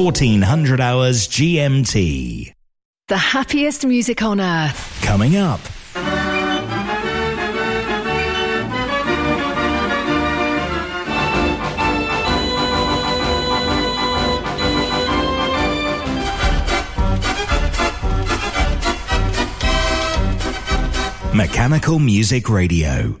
It's 1400 hours GMT. The happiest music on earth. Coming up. Mechanical Music Radio.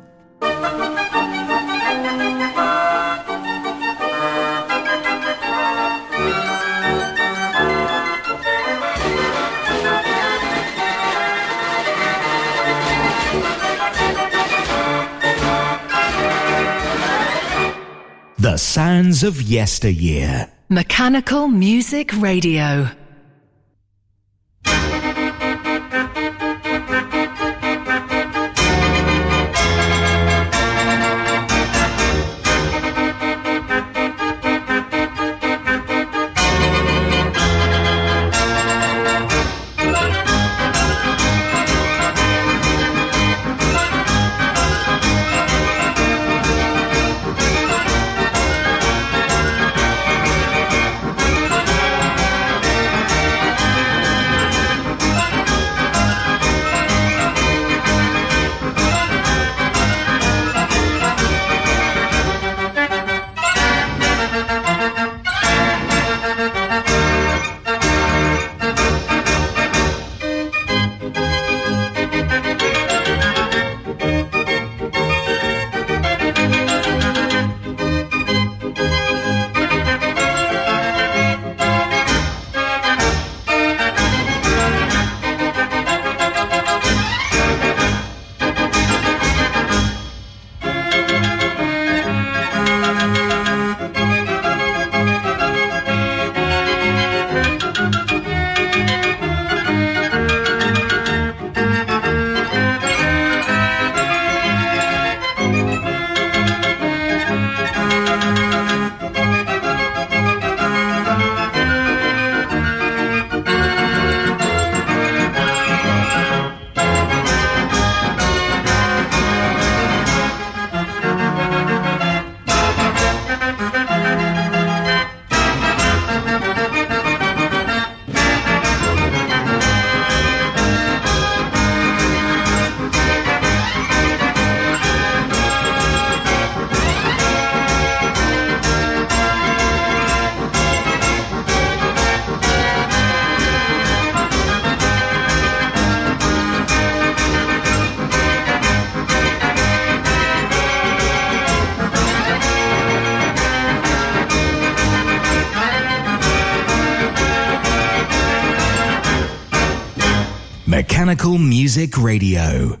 The sounds of yesteryear. Mechanical Music Radio. Music Radio.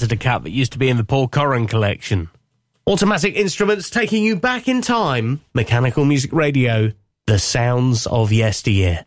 That's a decap that used to be in the Paul Corran collection. Automatic instruments taking you back in time. Mechanical Music Radio. The sounds of yesteryear.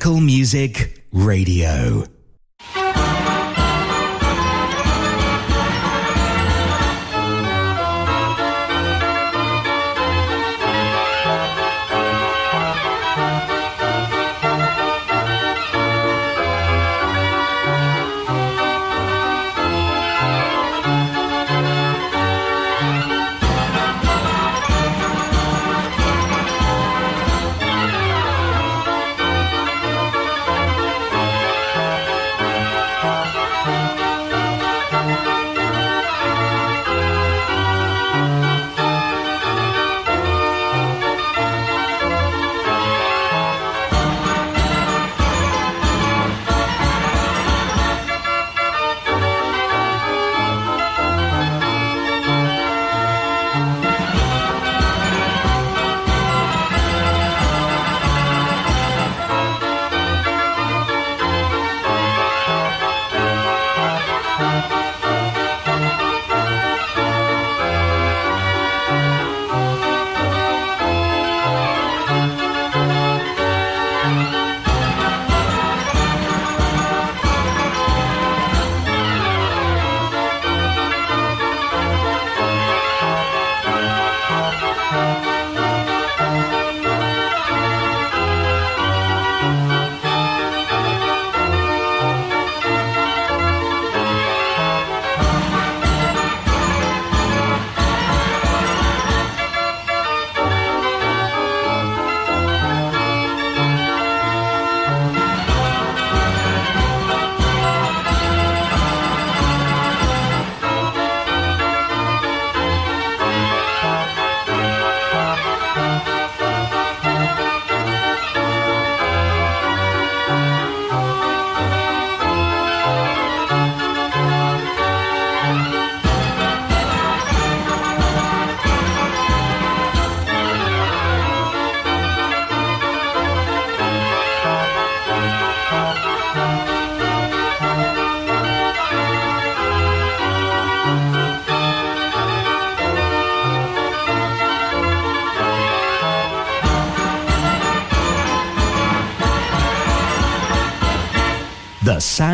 Mechanical Music Radio.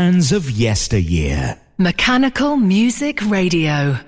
Sounds of yesteryear. Mechanical Music Radio.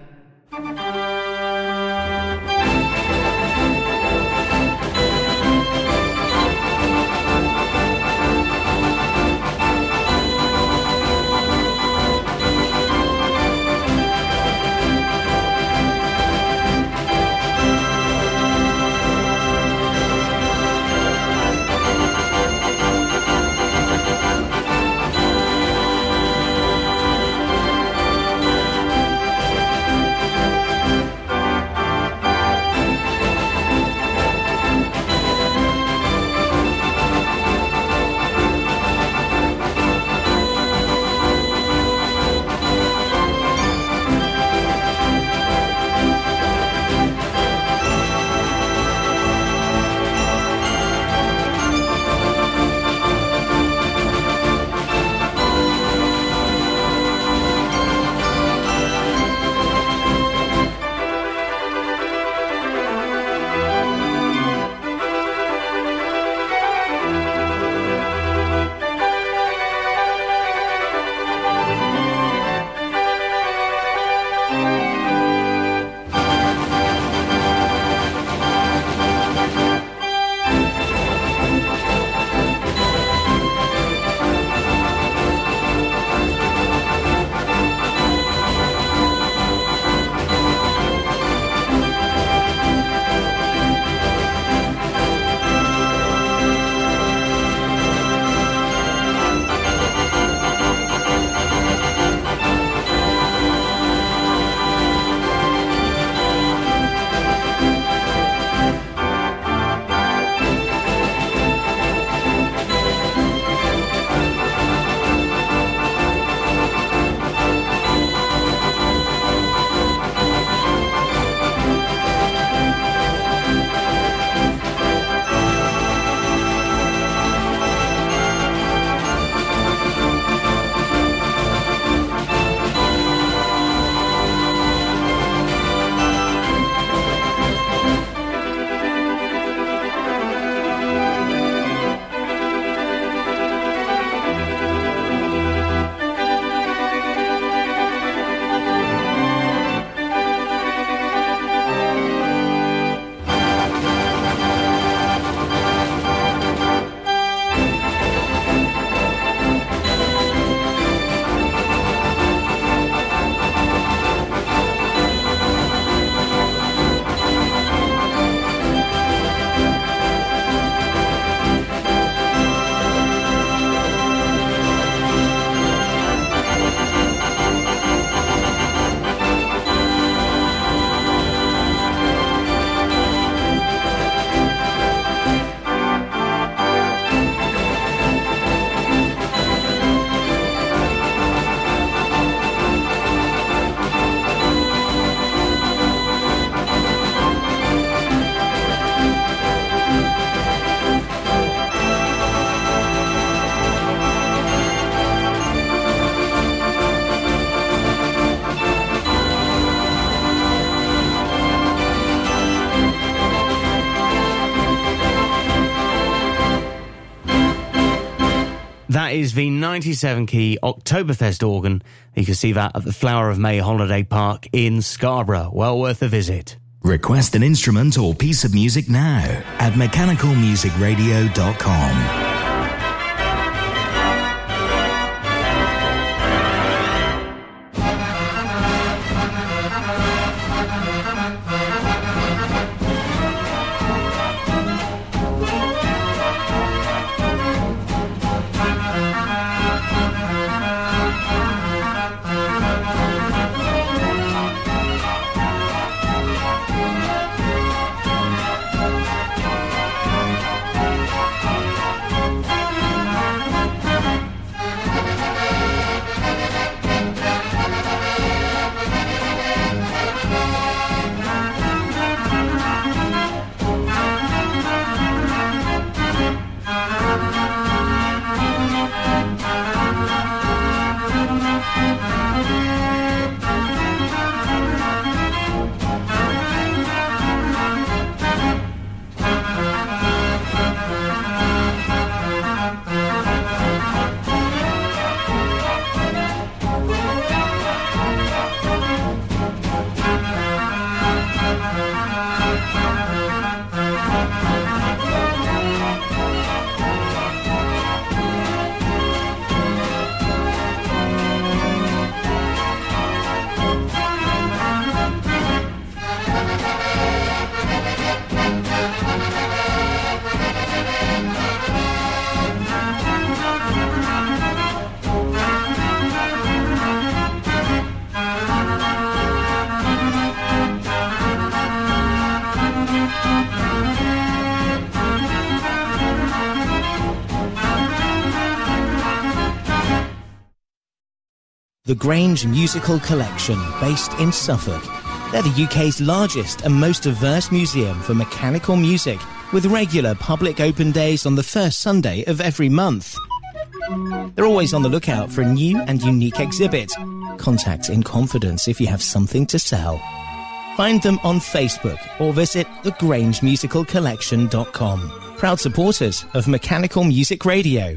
97 key Oktoberfest organ. You can see that at the Flower of May Holiday Park in Scarborough. Well worth a visit. Request an instrument or piece of music now at mechanicalmusicradio.com. the Grange Musical Collection, based in Suffolk. They're the UK's largest and most diverse museum for mechanical music, with regular public open days on the first Sunday of every month. They're always on the lookout for a new and unique exhibit. Contact in confidence if you have something to sell. Find them on Facebook or visit thegrangemusicalcollection.com. Proud supporters of Mechanical Music Radio.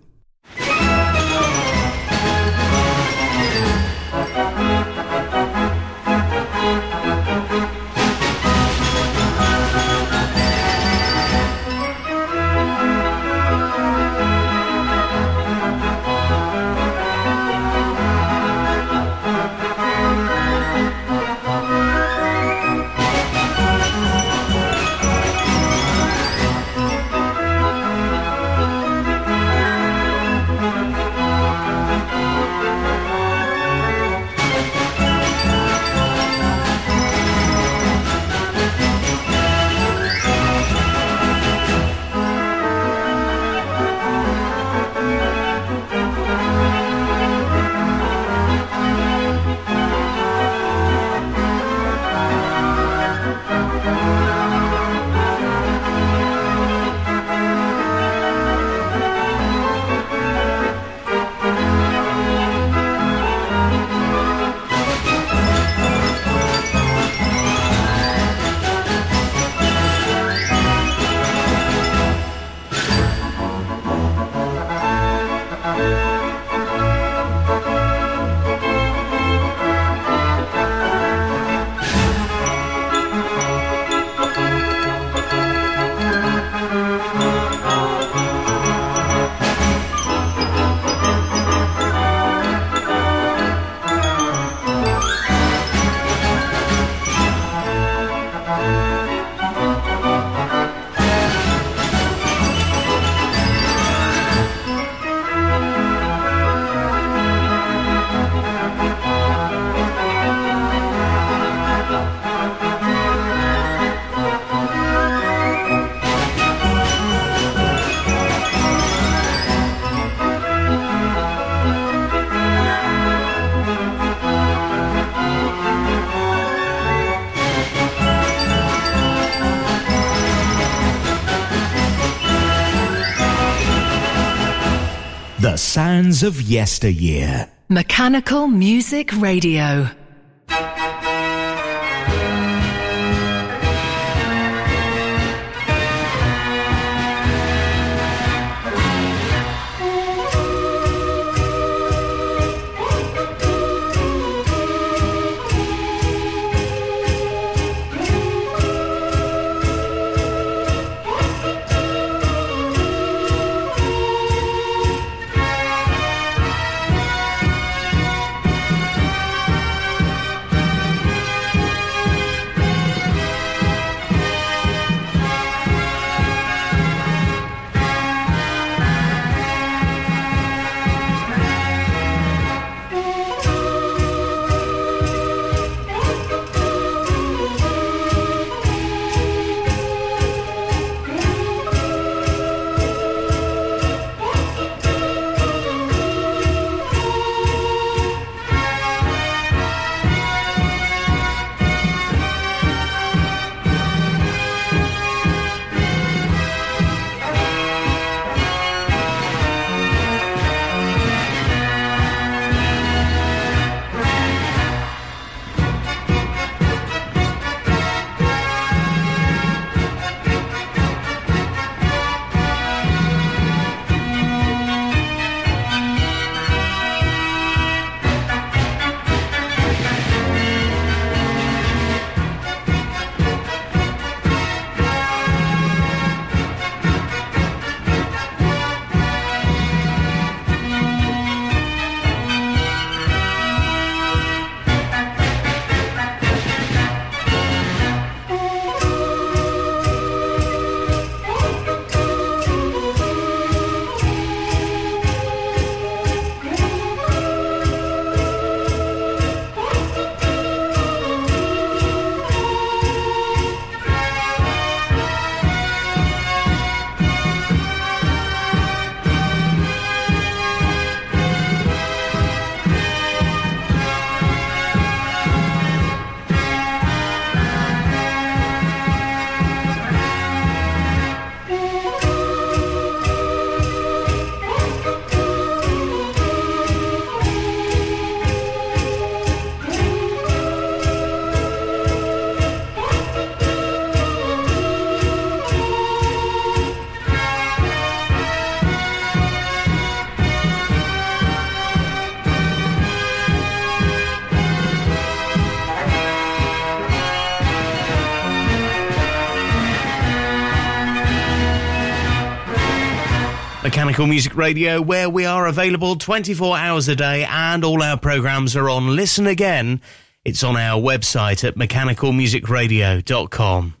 Sounds of yesteryear. Mechanical Music Radio. Music Radio, where we are available 24 hours a day and all our programs are on Listen Again. It's on our website at mechanicalmusicradio.com.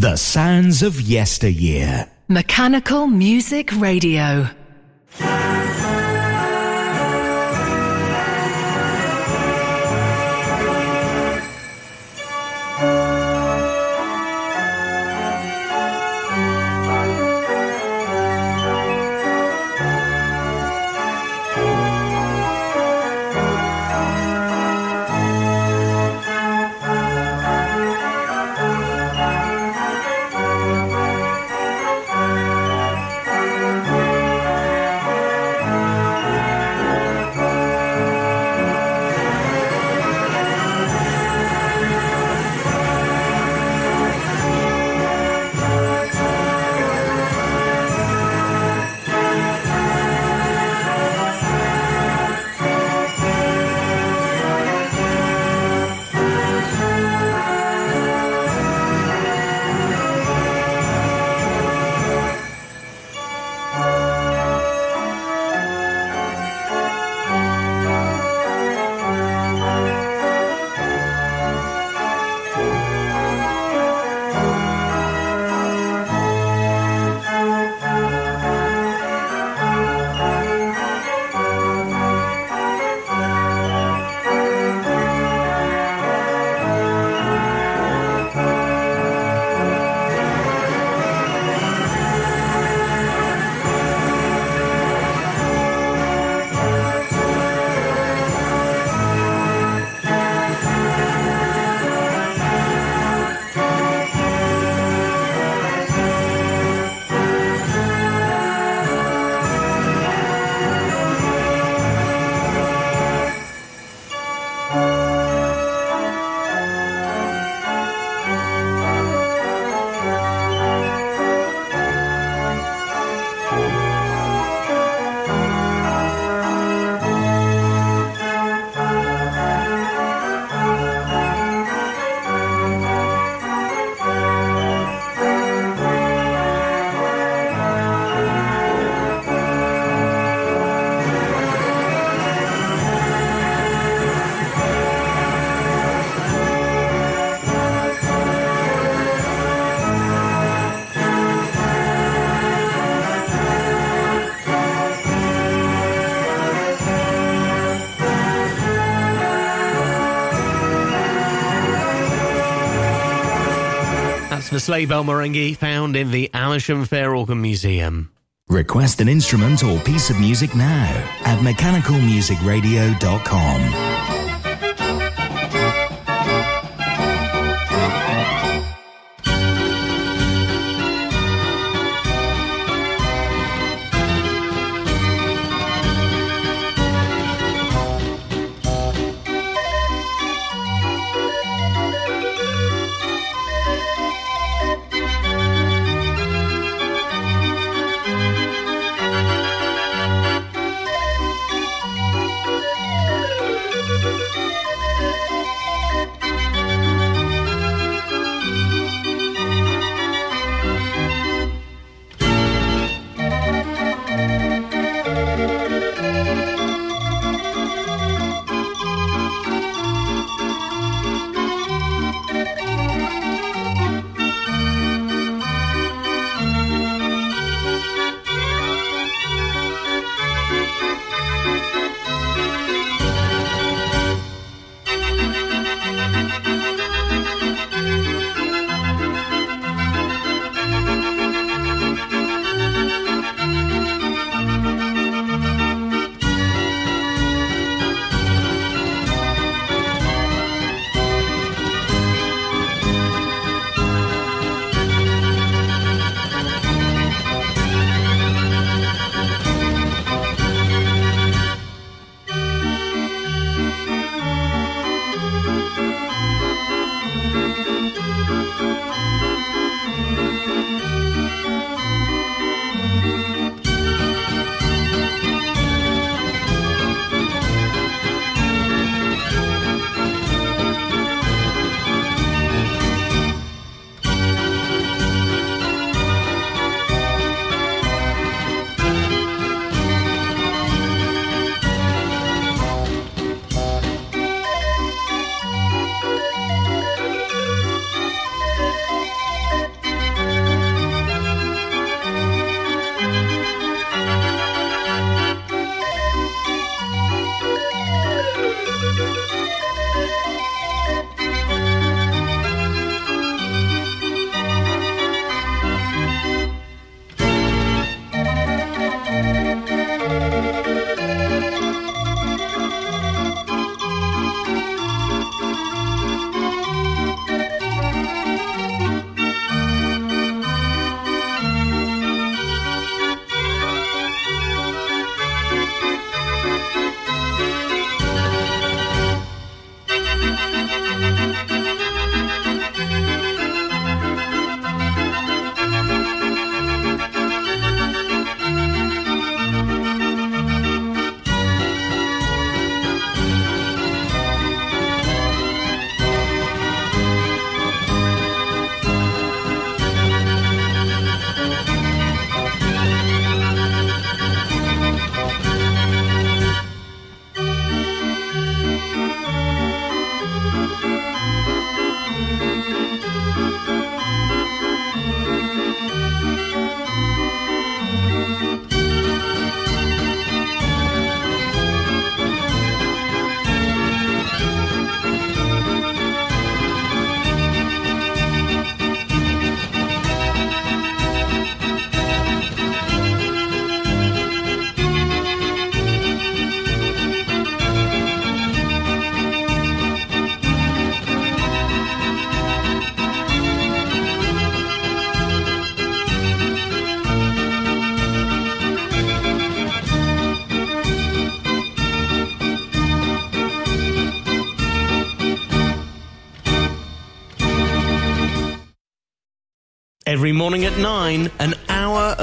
The sounds of yesteryear. Mechanical Music Radio. Sleigh bell merengue found in the Amersham Fair Organ Museum. Request an instrument or piece of music now at mechanicalmusicradio.com.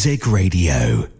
Music Radio.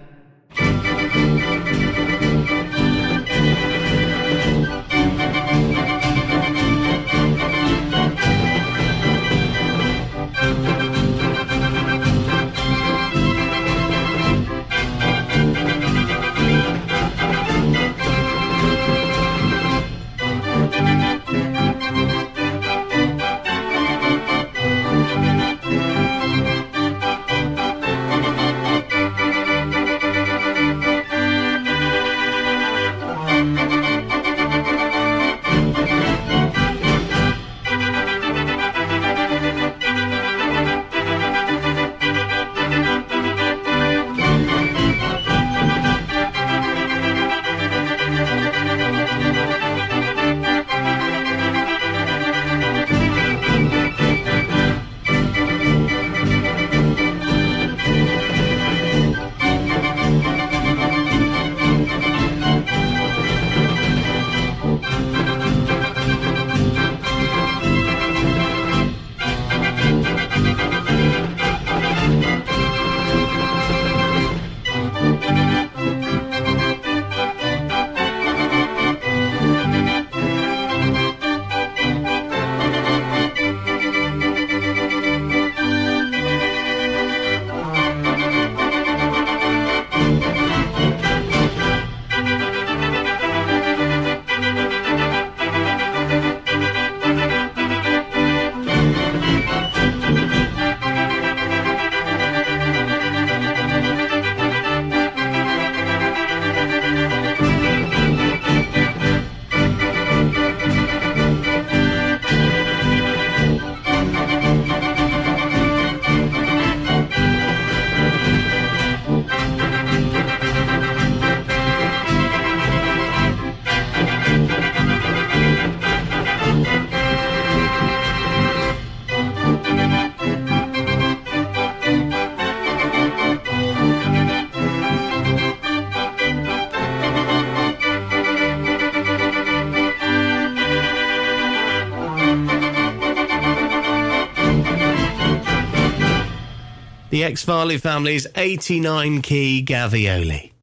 The ex Farley family's 89 key Gavioli.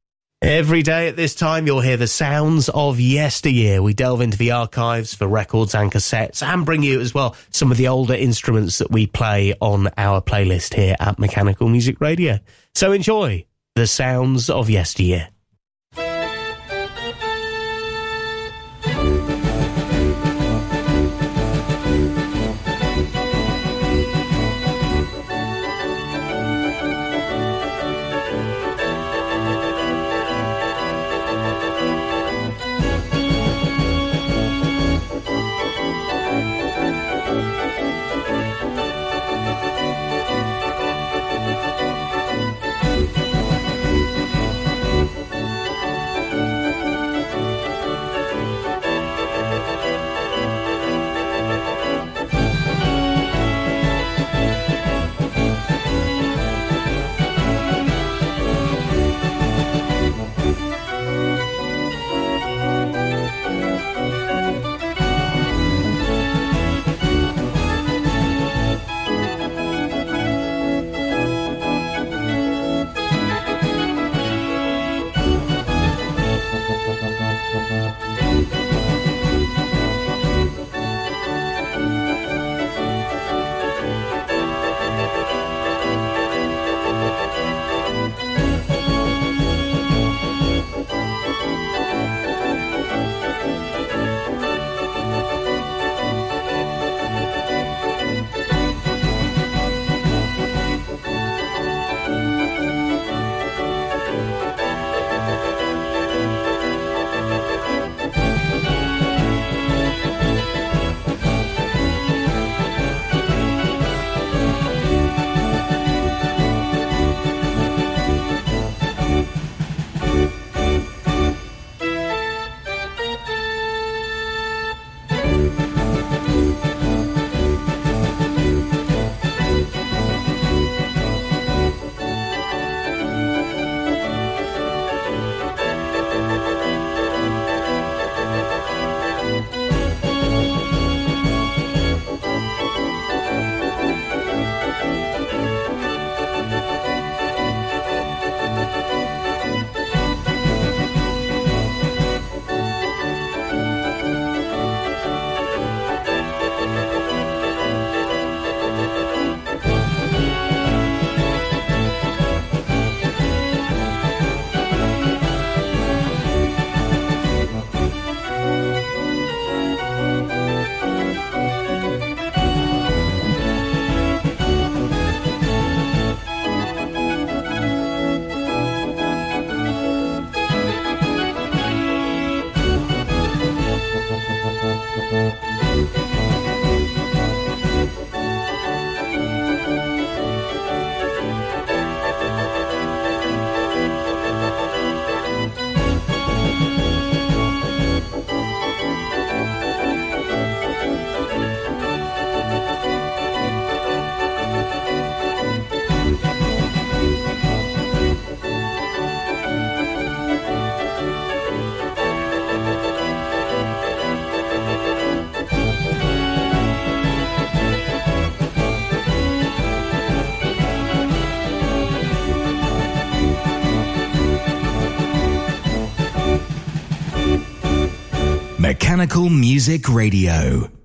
Every day at this time, you'll hear the sounds of yesteryear. We delve into the archives for records and cassettes and bring you as well some of the older instruments that we play on our playlist here at Mechanical Music Radio. So enjoy the sounds of yesteryear. Music Radio.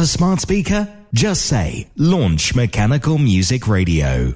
A smart speaker? Just say Launch Mechanical Music Radio.